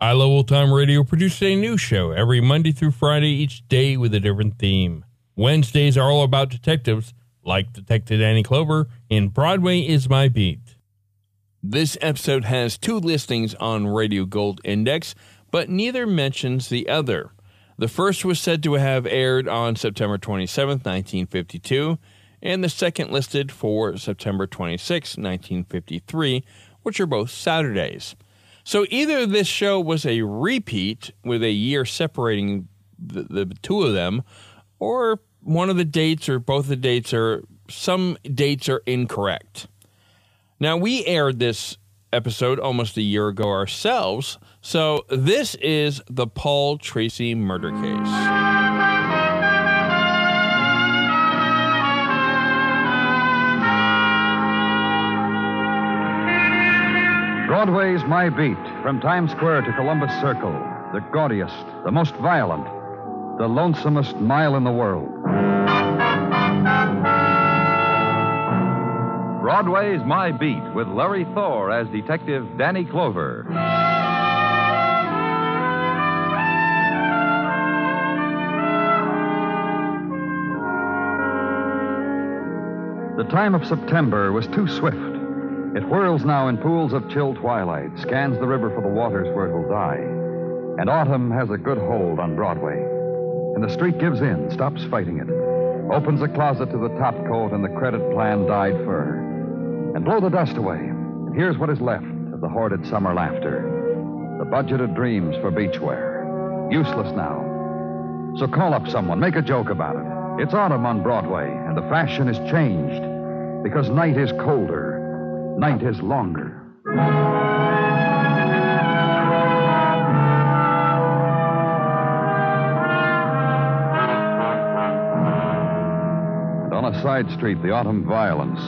I Love Old Time Radio produces a new show every Monday through Friday, each day with a different theme. Wednesdays are all about detectives, like Detective Danny Clover in Broadway is My Beat. This episode has two listings on Radio Gold Index, but neither mentions the other. The first was said to have aired on September 27, 1952, and the second listed for September 26, 1953, which are both Saturdays. So either this show was a repeat with a year separating the, the two of them, or one of the dates or both the dates are some dates are incorrect. Now we aired this episode almost a year ago ourselves, so this is the Paul Tracy murder case. Broadway's My Beat, from Times Square to Columbus Circle, the gaudiest, the most violent, the lonesomest mile in the world. Broadway's My Beat with Larry Thor as Detective Danny Clover. The time of September was too swift. It whirls now in pools of chill twilight, scans the river for the waters where it will die. And autumn has a good hold on Broadway. And the street gives in, stops fighting it, opens a closet to the top coat and the credit plan dyed fur. And blow the dust away. And here's what is left of the hoarded summer laughter. The budgeted dreams for beachwear. Useless now. So call up someone, make a joke about it. It's autumn on Broadway, and the fashion is changed because night is colder, night is longer. And on a side street, the autumn violence.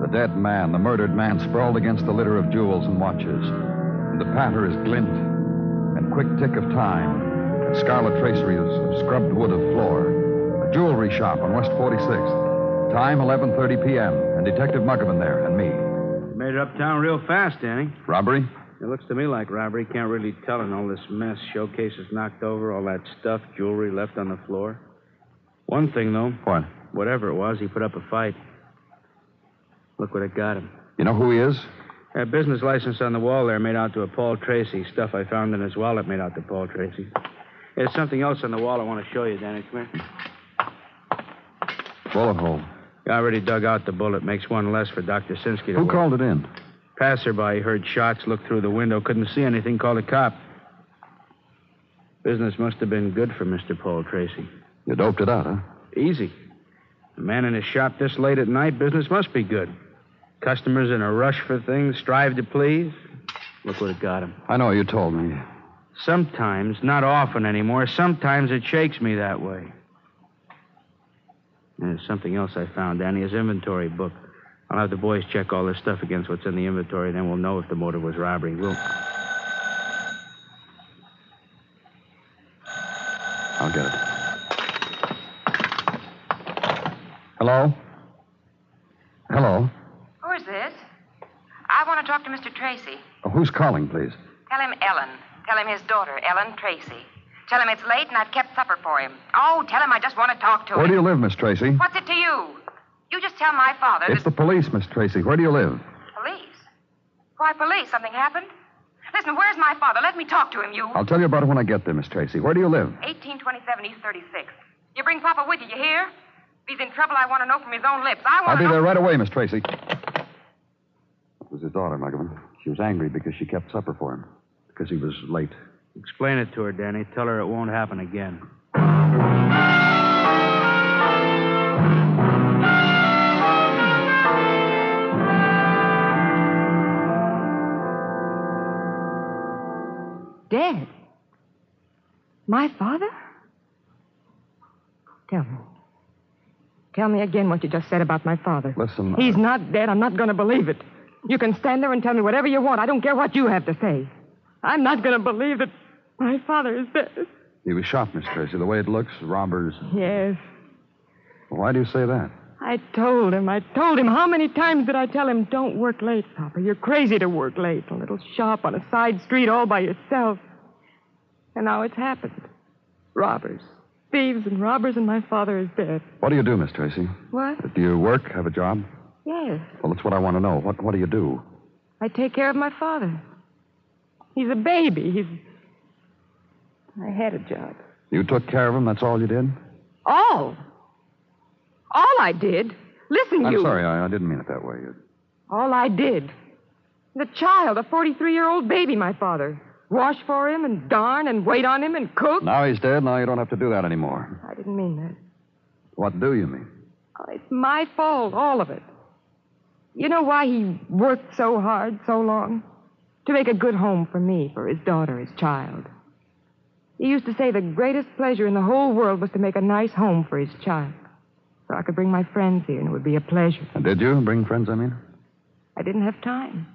The dead man, the murdered man, sprawled against the litter of jewels and watches. And the patter is glint and quick tick of time, and scarlet traceries of scrubbed wood of floor. A jewelry shop on West 46th. Time 11:30 p.m. And Detective Muggavan there, and me. Made it uptown real fast, Danny. Robbery? It looks to me like robbery. Can't really tell in all this mess. Showcases knocked over, all that stuff, jewelry left on the floor. One thing, though. What? Whatever it was, he put up a fight. Look what it got him. You know who he is? That business license on the wall there made out to a Paul Tracy. Stuff I found in his wallet made out to Paul Tracy. There's something else on the wall I want to show you, Danny. Come here. Bullet hole. I already dug out the bullet. Makes one less for Dr. Sinsky to Who work. called it in? Passerby heard shots, looked through the window, couldn't see anything, called a cop. Business must have been good for Mr. Paul Tracy. You doped it out, huh? Easy. A man in his shop this late at night, business must be good. Customers in a rush for things, strive to please. Look what it got him. I know, you told me. Sometimes, not often anymore, sometimes it shakes me that way. And there's something else I found, Danny, his inventory book. I'll have the boys check all this stuff against what's in the inventory, then we'll know if the motive was robbery. We'll. I'll get it. Hello? Hello? Who is this? I want to talk to Mr. Tracy. Oh, who's calling, please? Tell him Ellen. Tell him his daughter, Ellen Tracy. Tell him it's late and I've kept supper for him. Oh, tell him I just want to talk to him. Where do you live, Miss Tracy? What's it to you? You just tell my father It's the police, Miss Tracy. Where do you live? Police? Why, police? Something happened? Listen, where's my father? Let me talk to him, you. I'll tell you about it when I get there, Miss Tracy. Where do you live? 1827 East 36th. You bring Papa with you, you hear? If he's in trouble, I want to know from his own lips. I want to. I'll be know. there right away, Miss Tracy. It was his daughter, Muggavan. She was angry because she kept supper for him, because he was late. Explain it to her, Danny. Tell her it won't happen again. Dead? My father? Tell me. Tell me again what you just said about my father. Listen, uh, He's not dead. I'm not going to believe it. You can stand there and tell me whatever you want. I don't care what you have to say. I'm not going to believe that my father is dead. He was shot, Miss Tracy. The way it looks, robbers. Yes. Why do you say that? I told him. I told him. How many times did I tell him, don't work late, Papa? You're crazy to work late. A little shop on a side street all by yourself. And now it's happened. Robbers. Thieves and robbers, and my father is dead. What do you do, Miss Tracy? What? Do you work, have a job? Yes. Well, that's what I want to know. What, what do you do? I take care of my father. He's a baby. He's. I had a job. You took care of him, that's all you did? All. All I did. Listen, I'm you. sorry, I, I didn't mean it that way. All I did. The child, a 43 year old baby, my father. Wash for him and darn and wait on him and cook. Now he's dead, now you don't have to do that anymore. I didn't mean that. What do you mean? Oh, it's my fault, all of it. You know why he worked so hard, so long? To make a good home for me, for his daughter, his child. He used to say the greatest pleasure in the whole world was to make a nice home for his child. So I could bring my friends here, and it would be a pleasure. And did you bring friends, I mean? I didn't have time.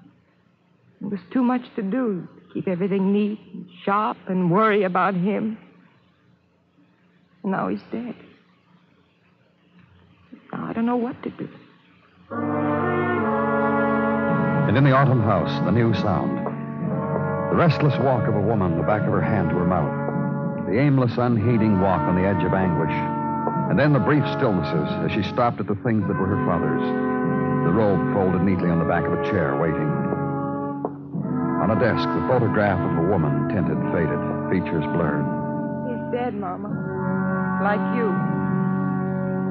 There was too much to do. to Keep everything neat and shop and worry about him. And now he's dead. Now I don't know what to do. And in the autumn house, the new sound. The restless walk of a woman, the back of her hand to her mouth. The aimless, unheeding walk on the edge of anguish. And then the brief stillnesses as she stopped at the things that were her father's. The robe folded neatly on the back of a chair, waiting. On a desk, the photograph of a woman, tinted, faded, features blurred. He's dead, Mama. Like you.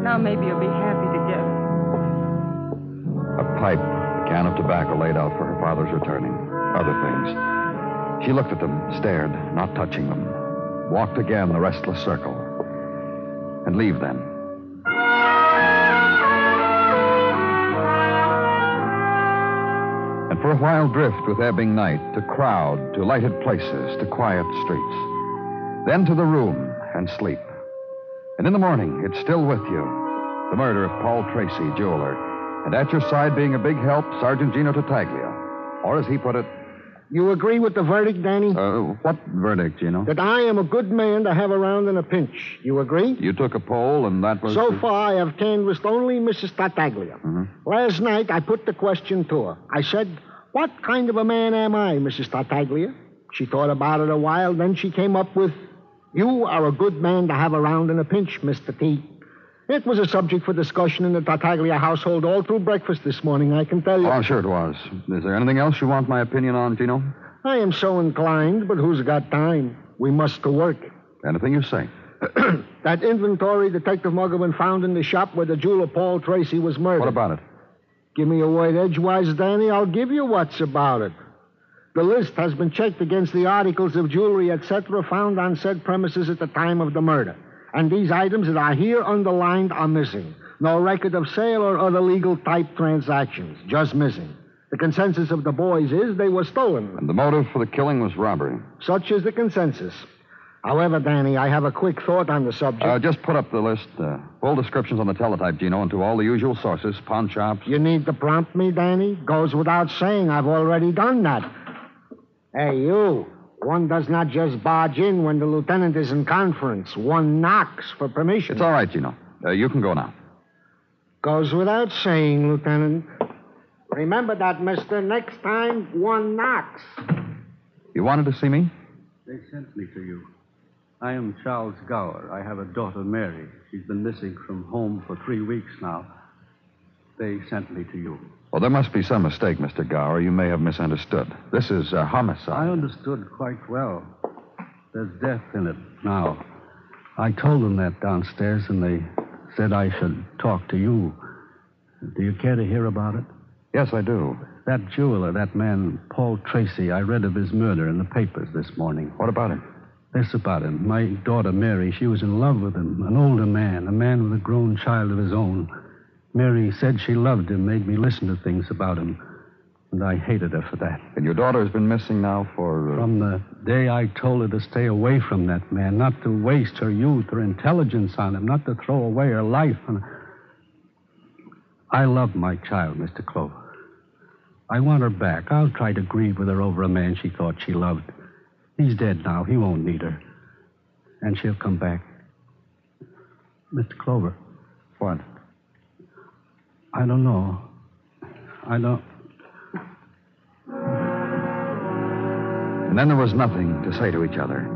Now maybe you'll be happy together. A pipe, a can of tobacco laid out for her father's returning. Other things. She looked at them, stared, not touching them. Walked again the restless circle. And leave them. And for a while drift with ebbing night to crowd, to lighted places, to quiet streets. Then to the room and sleep. And in the morning, it's still with you. The murder of Paul Tracy, jeweler. And at your side, being a big help, Sergeant Gino Tartaglia. Or as he put it, You agree with the verdict, Danny? uh, what verdict, Gino? that I am a good man to have around in a pinch. You agree? You took a poll, and that was. So far, I have canvassed only Mrs. Tartaglia. Mhm. Last night, I put the question to her. I said, What kind of a man am I, Mrs. Tartaglia? She thought about it a while, then she came up with, You are a good man to have around in a pinch, Mr. T. It was a subject for discussion in the Tartaglia household all through breakfast this morning, I can tell you. Oh, I'm sure it was. Is there anything else you want my opinion on, Gino? I am so inclined, but who's got time? We must to work. Anything you say. That inventory Detective Muggavan found in the shop where the jeweler Paul Tracy was murdered. What about it? Give me a word edgewise, Danny. I'll give you what's about it. The list has been checked against the articles of jewelry, etc., found on said premises at the time of the murder. And these items that are here underlined are missing. No record of sale or other legal type transactions. Just missing. The consensus of the boys is they were stolen. And the motive for the killing was robbery. Such is the consensus. However, Danny, I have a quick thought on the subject. Uh, just put up the list. Uh, full descriptions on the teletype, Gino, and to all the usual sources pawn shops. You need to prompt me, Danny? Goes without saying. I've already done that. Hey, you. One does not just barge in when the lieutenant is in conference. One knocks for permission. It's all right, Gino. Uh, you can go now. Goes without saying, Lieutenant. Remember that, mister. Next time, one knocks. You wanted to see me? They sent me to you. I am Charles Gower. I have a daughter, Mary. She's been missing from home for three weeks now. They sent me to you. Well, there must be some mistake, Mr. Gower. You may have misunderstood. This is a homicide. I understood quite well. There's death in it now. I told them that downstairs, and they said I should talk to you. Do you care to hear about it? Yes, I do. That jeweler, that man, Paul Tracy, I read of his murder in the papers this morning. What about him? This about him. My daughter, Mary, she was in love with him. An older man, a man with a grown child of his own. Mary said she loved him, made me listen to things about him. And I hated her for that. And your daughter has been missing now for. Uh... From the day I told her to stay away from that man, not to waste her youth or intelligence on him, not to throw away her life. And I love my child, Mr. Clover. I want her back. I'll try to grieve with her over a man she thought she loved. He's dead now. He won't need her. And she'll come back. Mr. Clover. What? I don't know. I don't. And then there was nothing to say to each other.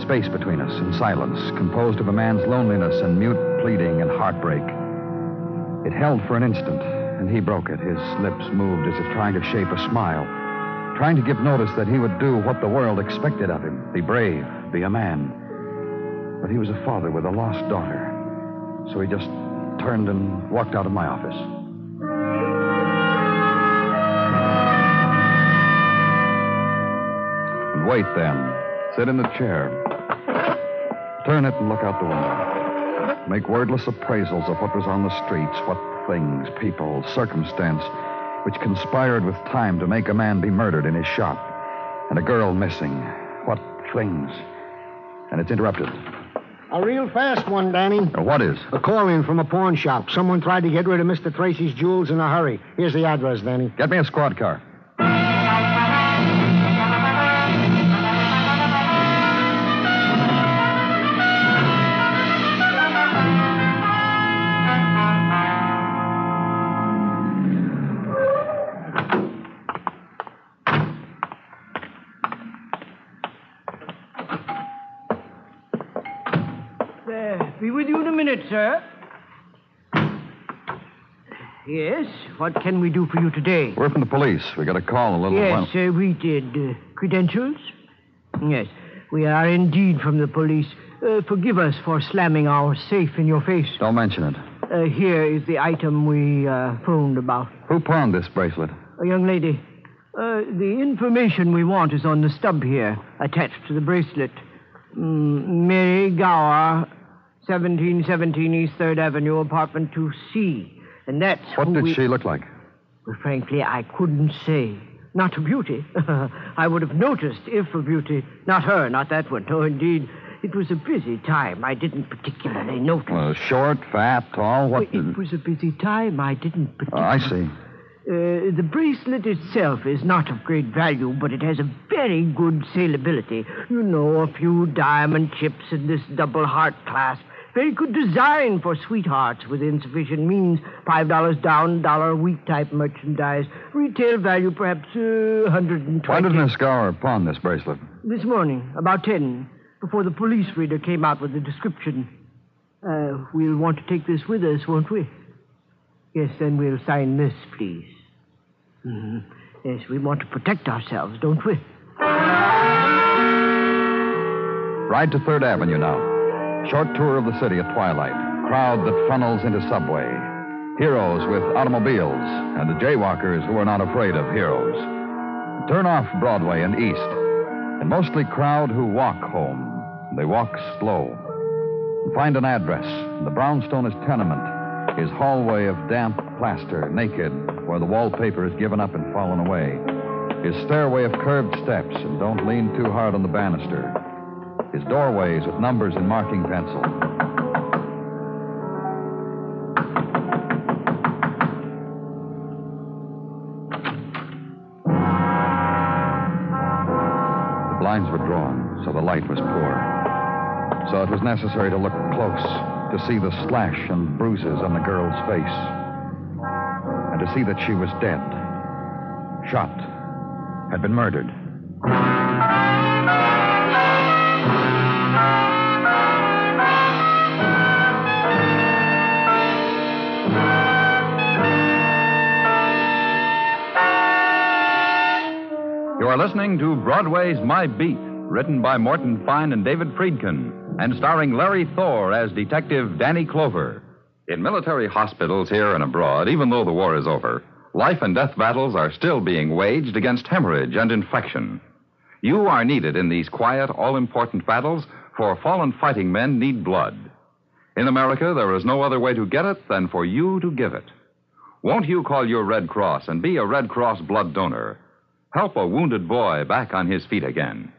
Space between us and silence, composed of a man's loneliness and mute pleading and heartbreak. It held for an instant, and he broke it. His lips moved as if trying to shape a smile, trying to give notice that he would do what the world expected of him be brave, be a man. But he was a father with a lost daughter, so he just turned and walked out of my office. Wait then. Sit in the chair. Turn it and look out the window. Make wordless appraisals of what was on the streets, what things, people, circumstance, which conspired with time to make a man be murdered in his shop, and a girl missing. What things? And it's interrupted. A real fast one, Danny. Uh, what is? A call in from a pawn shop. Someone tried to get rid of Mr. Tracy's jewels in a hurry. Here's the address, Danny. Get me a squad car. What can we do for you today? We're from the police. We got a call a little Yes, while. uh, we did. Uh, credentials? Yes, we are indeed from the police. Uh, forgive us for slamming our safe in your face. Don't mention it. Uh, here is the item we uh, phoned about. Who pawned this bracelet? A young lady. Uh, the information we want is on the stub here, attached to the bracelet. Mm, Mary Gower, 1717 East 3rd Avenue, apartment 2C. And that's What did we... she look like? Well, frankly, I couldn't say. Not a beauty. I would have noticed if a beauty. Not her, not that one. No, indeed. It was a busy time. I didn't particularly notice. Uh, short, fat, tall? What? Well, it was a busy time. I didn't Oh, particularly. I see. Uh, the bracelet itself is not of great value, but it has a very good salability. You know, a few diamond chips in this double heart clasp. Very good design for sweethearts with insufficient means. Five dollars down, dollar a week type merchandise. Retail value perhaps uh, hundred and Why didn't Miss Gower pawn this bracelet? This morning, about ten, before the police reader came out with the description. Uh, we'll want to take this with us, won't we? Yes, then we'll sign this, please. Mhm. Yes, we want to protect ourselves, don't we? Ride to 3rd Avenue now. Short tour of the city at twilight. Crowd that funnels into subway. Heroes with automobiles, and the jaywalkers who are not afraid of heroes. Turn off Broadway and East. And mostly crowd who walk home. They walk slow. Find an address. The brownstone is tenement. His hallway of damp plaster, naked, where the wallpaper is given up and fallen away. His stairway of curved steps, and don't lean too hard on the banister. His doorways with numbers in marking pencil. The blinds were drawn, so the light was poor. So it was necessary to look close to see the slash and bruises on the girl's face. And to see that she was dead. Shot. Had been murdered. You are listening to Broadway's My Beat, written by Morton Fine and David Friedkin, and starring Larry Thor as Detective Danny Clover. In military hospitals here and abroad, even though the war is over, life and death battles are still being waged against hemorrhage and infection. You are needed in these quiet, all important battles, for fallen fighting men need blood. In America, there is no other way to get it than for you to give it. Won't you call your Red Cross and be a Red Cross blood donor? Help a wounded boy back on his feet again.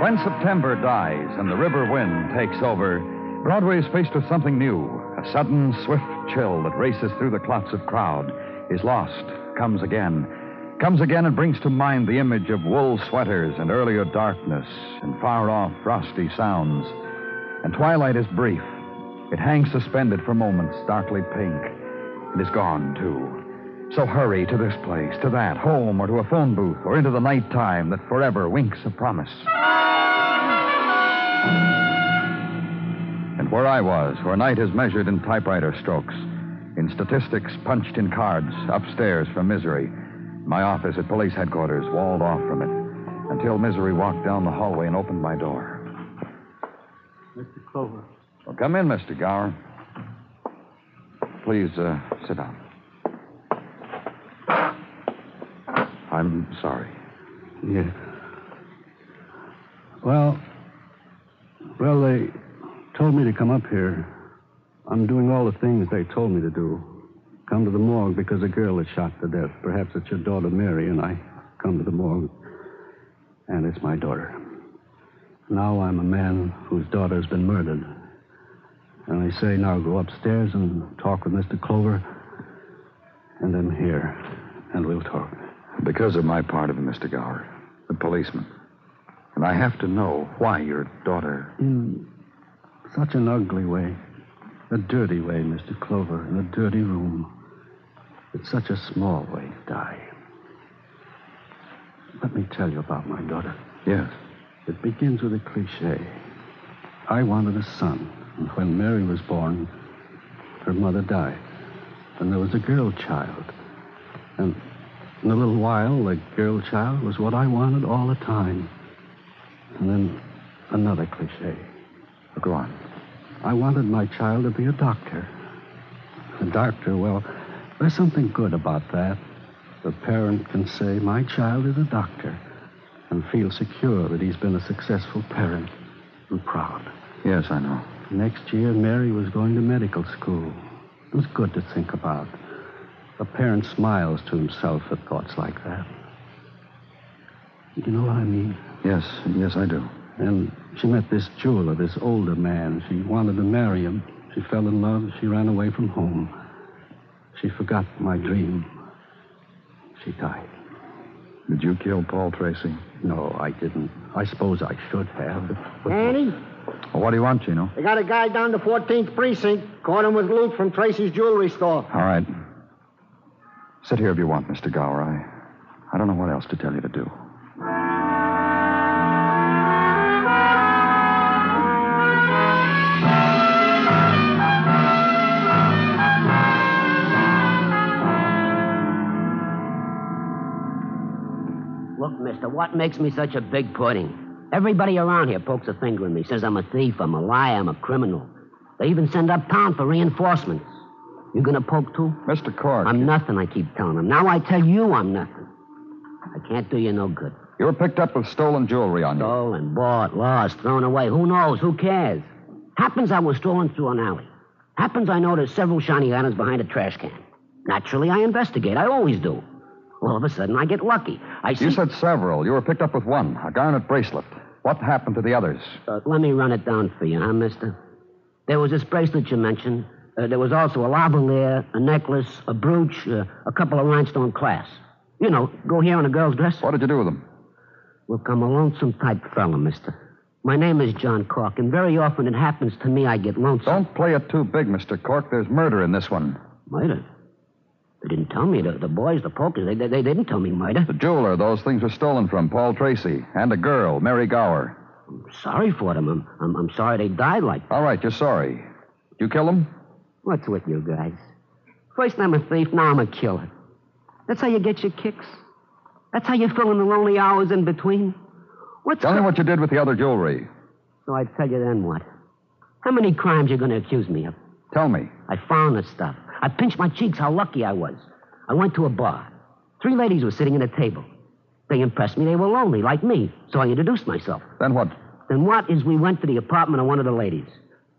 When September dies and the river wind takes over, Broadway is faced with something new. A sudden, swift chill that races through the clots of crowd is lost, comes again. Comes again and brings to mind the image of wool sweaters and earlier darkness and far off frosty sounds. And twilight is brief. It hangs suspended for moments, darkly pink, and is gone, too. So hurry to this place, to that, home, or to a phone booth, or into the night time that forever winks a promise. And where I was, where night is measured in typewriter strokes, in statistics punched in cards, upstairs from Misery, my office at police headquarters, walled off from it, until Misery walked down the hallway and opened my door. Mr. Clover. Well, come in, Mr. Gower. Please, uh, sit down. I'm sorry. Yeah. Well, well, they told me to come up here. I'm doing all the things they told me to do. Come to the morgue because a girl is shot to death. Perhaps it's your daughter, Mary, and I come to the morgue. And it's my daughter. Now I'm a man whose daughter's been murdered. And I say now go upstairs and talk with Mr. Clover. And then here. And we'll talk. Because of my part of it, Mr. Gower, the policeman. And I have to know why your daughter. In such an ugly way. A dirty way, Mr. Clover, in a dirty room. It's such a small way to die. Let me tell you about my daughter. Yes. It begins with a cliche. I wanted a son, and when Mary was born, her mother died. And there was a girl child. And in a little while, the girl child was what I wanted all the time. And then another cliche. Go on. I wanted my child to be a doctor. A doctor, well, there's something good about that. The parent can say, My child is a doctor, and feel secure that he's been a successful parent and proud. Yes, I know. Next year, Mary was going to medical school. It was good to think about. A parent smiles to himself at thoughts like that. You know what I mean? Yes, yes, I do. And she met this jeweler, this older man. She wanted to marry him. She fell in love. She ran away from home. She forgot my dream. She died. Did you kill Paul Tracy? No, I didn't. I suppose I should have. But Annie, Well, what do you want, Gino? they got a guy down the 14th precinct. Caught him with loot from Tracy's jewelry store. All right. Sit here if you want, Mr. Gower. I, I don't know what else to tell you to do. Look, mister, what makes me such a big pudding? Everybody around here pokes a finger at me, says I'm a thief, I'm a liar, I'm a criminal. They even send up town for reinforcements. You gonna poke too? Mr. Cork. I'm nothing, I keep telling them. Now I tell you I'm nothing. I can't do you no good. You were picked up with stolen jewelry on you. Stolen, bought, lost, thrown away. Who knows? Who cares? Happens I was strolling through an alley. Happens I noticed several shiny items behind a trash can. Naturally, I investigate. I always do. All of a sudden, I get lucky. I see. You said several. You were picked up with one, a garnet bracelet. What happened to the others? Uh, let me run it down for you, huh, mister? There was this bracelet you mentioned. Uh, there was also a lavalier, a necklace, a brooch, uh, a couple of rhinestone clasps. You know, go here in a girl's dress. What did you do with them? Look, I'm a lonesome type fella, mister. My name is John Cork, and very often it happens to me I get lonesome. Don't play it too big, Mr. Cork. There's murder in this one. Murder? They didn't tell me. The, the boys, the pokers, they, they, they didn't tell me murder. The jeweler those things were stolen from, Paul Tracy, and a girl, Mary Gower. I'm Sorry for them. I'm, I'm, I'm sorry they died like that. All right, you're sorry. You kill them? What's with you guys? First I'm a thief, now I'm a killer. That's how you get your kicks. That's how you fill in the lonely hours in between? What's Tell me what you did with the other jewelry. So I tell you then what? How many crimes you going to accuse me of? Tell me. I found the stuff. I pinched my cheeks how lucky I was. I went to a bar. Three ladies were sitting at a table. They impressed me. They were lonely, like me. So I introduced myself. Then what? Then what is we went to the apartment of one of the ladies.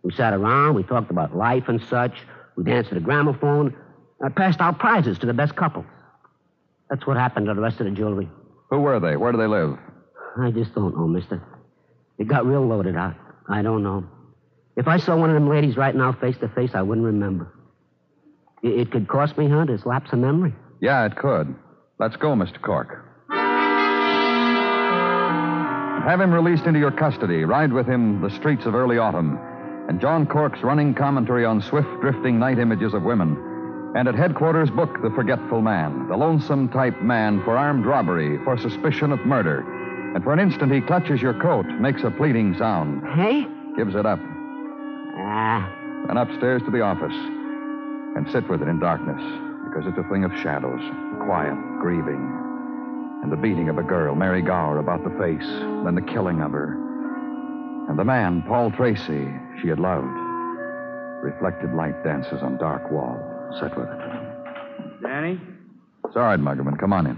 We sat around, we talked about life and such. We danced at a gramophone. I passed out prizes to the best couple. That's what happened to the rest of the jewelry. Who were they? Where do they live? I just don't know, mister. It got real loaded out. I don't know. If I saw one of them ladies right now face to face, I wouldn't remember. It, could cost me, huh, this lapse of memory. Yeah, it could. Let's go, Mr. Cork. Have him released into your custody. Ride with him the streets of early autumn. And John Cork's running commentary on swift drifting night images of women. And at headquarters, book The Forgetful Man, the lonesome type man for armed robbery, for suspicion of murder. And for an instant, he clutches your coat, makes a pleading sound. Hey? Gives it up. Ah. Then upstairs to the office. And sit with it in darkness, because it's a thing of shadows, quiet, grieving. And the beating of a girl, Mary Gower, about the face, then the killing of her. And the man, Paul Tracy, she had loved. Reflected light dances on dark wall. Sit with it. Danny, It's all right, Muggavan. Come on in.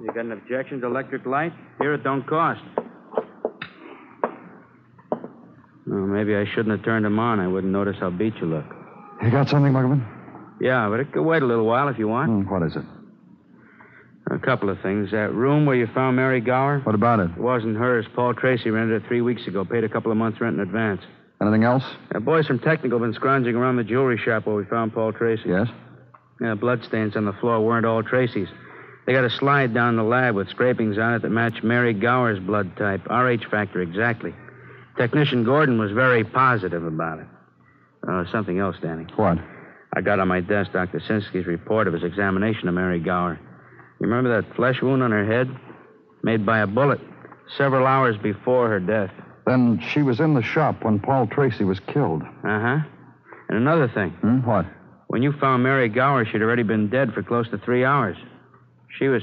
you got an objection to electric light? Here it don't cost. Well, maybe I shouldn't have turned them on. I wouldn't notice how beat you look. You got something, Muggavan? Yeah, but it could wait a little while if you want. Hmm, what is it? A couple of things. That room where you found Mary Gower? What about it? It wasn't hers. Paul Tracy rented it three weeks ago. Paid a couple of months' rent in advance. Anything else? The boys from Technical been scrounging around the jewelry shop where we found Paul Tracy. Yes? Yeah, bloodstains on the floor weren't all Tracy's. They got a slide down the lab with scrapings on it that matched Mary Gower's blood type. RH factor, exactly. Technician Gordon was very positive about it. Uh, something else, Danny. What? I got on my desk Dr. Sinsky's report of his examination of Mary Gower. You remember that flesh wound on her head? Made by a bullet several hours before her death. Then she was in the shop when Paul Tracy was killed. Uh huh. And another thing. Hmm? What? When you found Mary Gower, she'd already been dead for close to three hours. She was.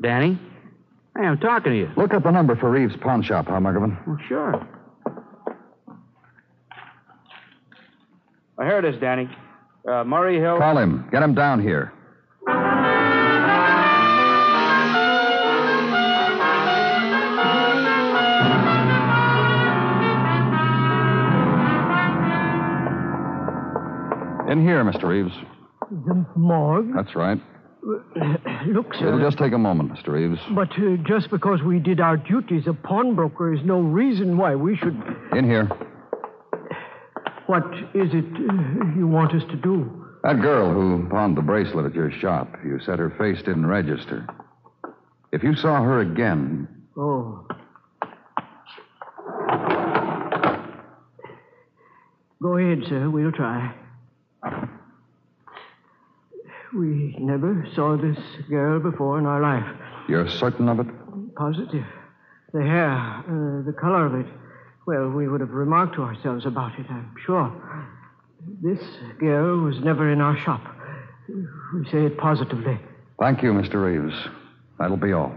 Danny? Hey, I'm talking to you. Look up the number for Reeves' pawn shop, huh, Muggavan? Well, sure. Oh, here it is, Danny. Uh, Murray Hill. Call him. Get him down here. In here, Mr. Reeves. The morgue? That's right. Look, sir. It'll just take a moment, Mr. Reeves. But uh, just because we did our duties, a pawnbroker is no reason why we should. In here. What is it uh, you want us to do? That girl who pawned the bracelet at your shop, you said her face didn't register. If you saw her again, Oh. Go ahead, sir. We'll try. We never saw this girl before in our life. you're certain of it? Positive. The hair, uh, the color of it. Well, we would have remarked to ourselves about it, I'm sure. This girl was never in our shop. We say it positively. Thank you, Mr. Reeves. That'll be all.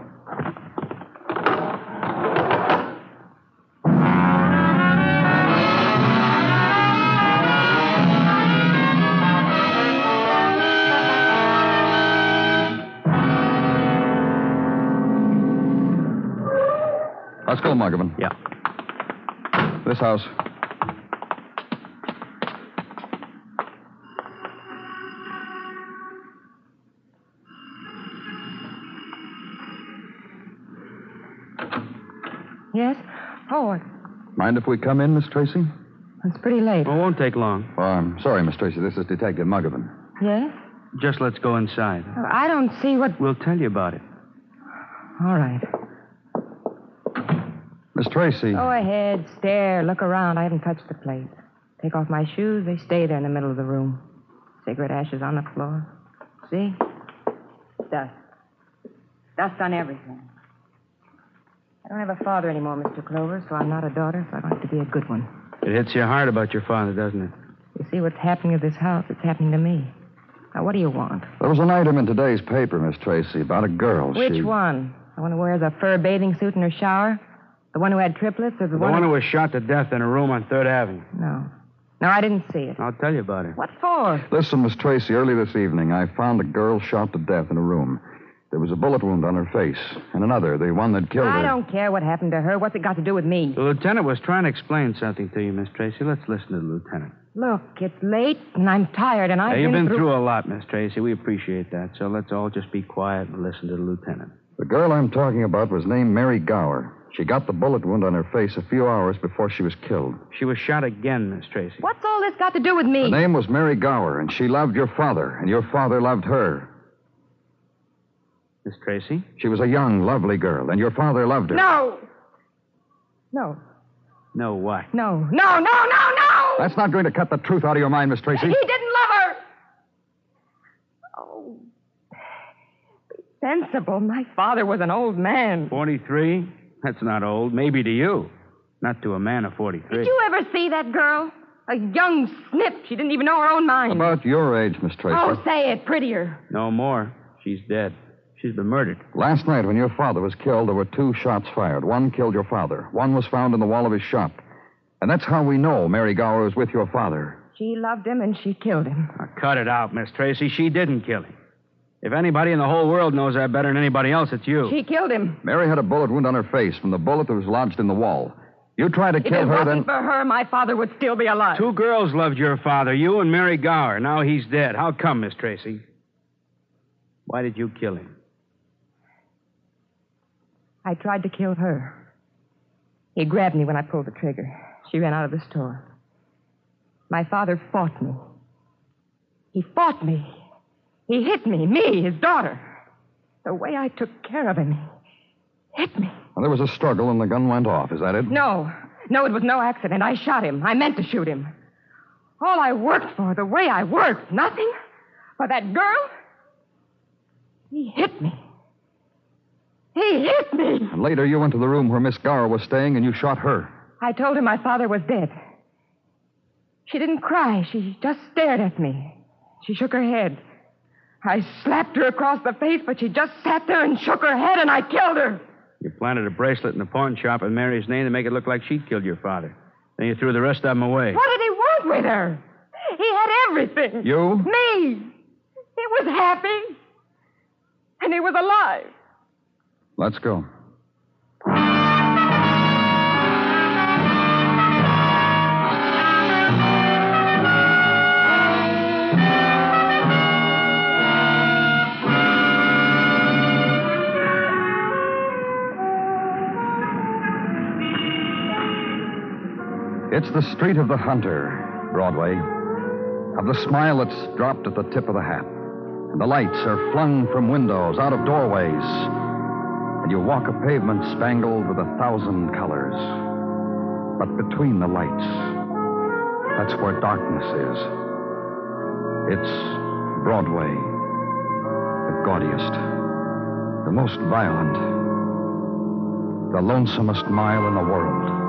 Let's go, Muggavan. Yeah. This house. Yes? Oh, it- Mind if we come in, Miss Tracy? it's pretty late. Well, it won't take long. Oh, I'm sorry, Miss Tracy. This is Detective Muggavan. Yes? Just let's go inside. I don't see what. We'll tell you about it. All right. Miss Tracy. Go ahead, stare, look around. I haven't touched the place. Take off my shoes, they stay there in the middle of the room. Cigarette ashes on the floor. See? Dust. Dust on everything. I don't have a father anymore, Mr. Clover, so I'm not a daughter, so I don't have to be a good one. It hits you hard about your father, doesn't it? You see what's happening to this house? It's happening to me. Now, what do you want? There was an item in today's paper, Miss Tracy, about a girl. Which she... one? The one who wears a fur bathing suit in her shower? The one who had triplets, or the, The one? one who was shot to death in a room on Third Avenue. No. No, I didn't see it. I'll tell you about it. What for? Listen, Miss Tracy, early this evening, I found a girl shot to death in a room. There was a bullet wound on her face, and another, the one that killed I her. I don't care what happened to her. What's it got to do with me? The lieutenant was trying to explain something to you, Miss Tracy. Let's listen to the lieutenant. Look, it's late, and I'm tired, and I've Hey, you've been through... through a lot, Miss Tracy. We appreciate that. So let's all just be quiet and listen to the lieutenant. The girl I'm talking about was named Mary Gower. She got the bullet wound on her face a few hours before she was killed. She was shot again, Miss Tracy. What's all this got to do with me? Her name was Mary Gower, and she loved your father, and your father loved her. Miss Tracy? She was a young, lovely girl, and your father loved her. No! No. No, what? No. No, no, no, no! That's not going to cut the truth out of your mind, Miss Tracy. He didn't love her! Oh. Be sensible. My father was an old man. 43? That's not old. Maybe to you. Not to a man of 43. Did you ever see that girl? A young snip. She didn't even know her own mind. About your age, Miss Tracy. Oh, say it prettier. No more. She's dead. She's been murdered. Last night, when your father was killed, there were two shots fired. One killed your father. One was found in the wall of his shop. And that's how we know Mary Gower was with your father. She loved him and she killed him. Now, cut it out, Miss Tracy. She didn't kill him. If anybody in the whole world knows that better than anybody else, it's you. She killed him. Mary had a bullet wound on her face from the bullet that was lodged in the wall. You tried to If kill it her, wasn't then. for her, my father would still be alive. Two girls loved your father, you and Mary Gower. Now he's dead. How come, Miss Tracy? Why did you kill him? I tried to kill her. He grabbed me when I pulled the trigger. She ran out of the store. My father fought me. He fought me. He hit me, me, his daughter. The way I took care of him, he hit me. Well, there was a struggle and the gun went off. Is that it? No, no, it was no accident. I shot him. I meant to shoot him. All I worked for, the way I worked, nothing. For that girl, he hit me. He hit me. And later, you went to the room where Miss Gower was staying and you shot her. I told her my father was dead. She didn't cry. She just stared at me. She shook her head. I slapped her across the face, but she just sat there and shook her head, and I killed her. You planted a bracelet in the pawn shop in Mary's name to make it look like she'd killed your father. Then you threw the rest of them away. What did he want with her? He had everything. You? Me. He was happy. And he was alive. Let's go. It's the street of the hunter, Broadway, of the smile that's dropped at the tip of the hat. And the lights are flung from windows, out of doorways. And you walk a pavement spangled with a thousand colors. But between the lights, that's where darkness is. It's Broadway, the gaudiest, the most violent, the lonesomest mile in the world.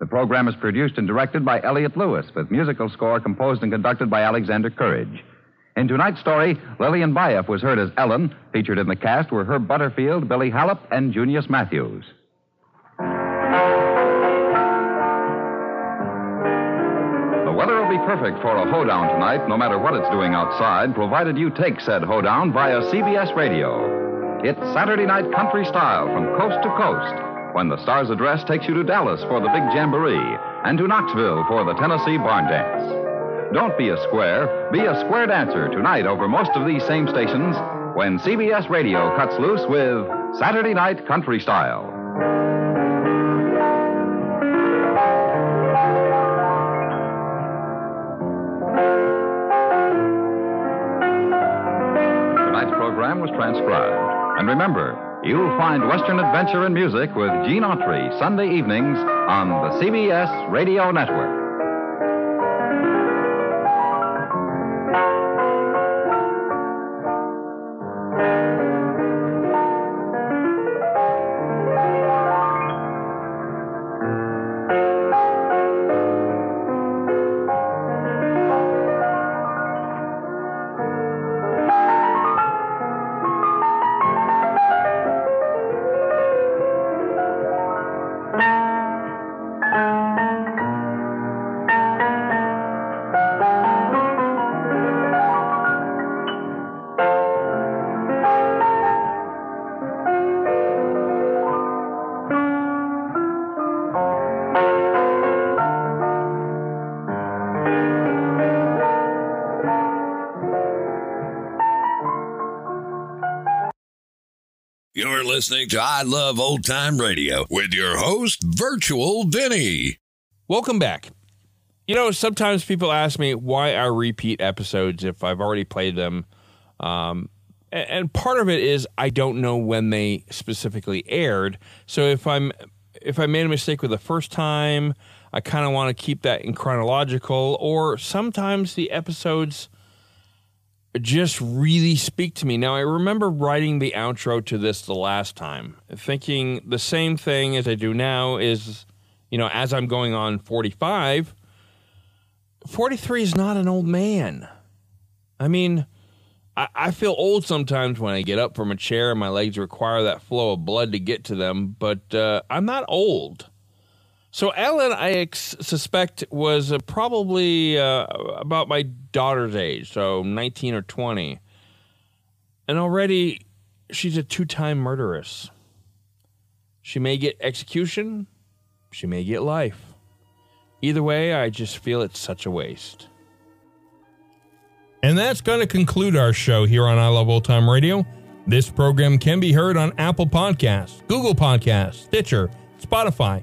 The program is produced and directed by Elliott Lewis, with musical score composed and conducted by Alexander Courage. In tonight's story, Lillian Buyeff was heard as Ellen. Featured in the cast were Herb Butterfield, Billy Halop, and Junius Matthews. The weather will be perfect for a hoedown tonight, no matter what it's doing outside, provided you take said hoedown via CBS Radio. It's Saturday night country style from coast to coast, when the Stars Address takes you to Dallas for the big jamboree and to Knoxville for the Tennessee Barn Dance. Don't be a square, be a square dancer tonight over most of these same stations when CBS Radio cuts loose with Saturday Night Country Style. Tonight's program was transcribed. And remember, you'll find Western adventure and music with Gene Autry Sunday evenings on the CBS Radio Network. Listening to I Love Old Time Radio with your host, Virtual Vinny. Welcome back. You know, sometimes people ask me why I repeat episodes if I've already played them. Um, and part of it is I don't know when they specifically aired. So if I'm if I made a mistake with the first time, I kind of want to keep that in chronological. Or sometimes the episodes just really speak to me. Now, I remember writing the outro to this the last time, thinking the same thing as I do now is, you know, as I'm going on 45, 43 is not an old man. I mean, I, I feel old sometimes when I get up from a chair and my legs require that flow of blood to get to them, but uh, I'm not old. So Ellen, I ex- suspect, was uh, probably uh, about my daughter's age, so 19 or 20. And already she's a two time murderess. She may get execution, she may get life. Either way, I just feel it's such a waste. And that's going to conclude our show here on I Love Old Time Radio. This program can be heard on Apple Podcasts, Google Podcasts, Stitcher, Spotify,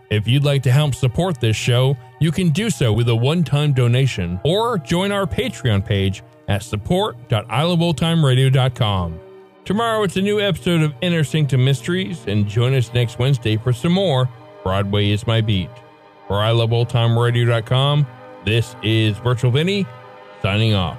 If you'd like to help support this show, you can do so with a one-time donation or join our Patreon page at support.iloveoldtimeradio.com. Tomorrow it's a new episode of Inner Sanctum Mysteries, and join us next Wednesday for some more Broadway is My Beat. For iloveoldtimeradio.com, this is Virtual Vinny, signing off.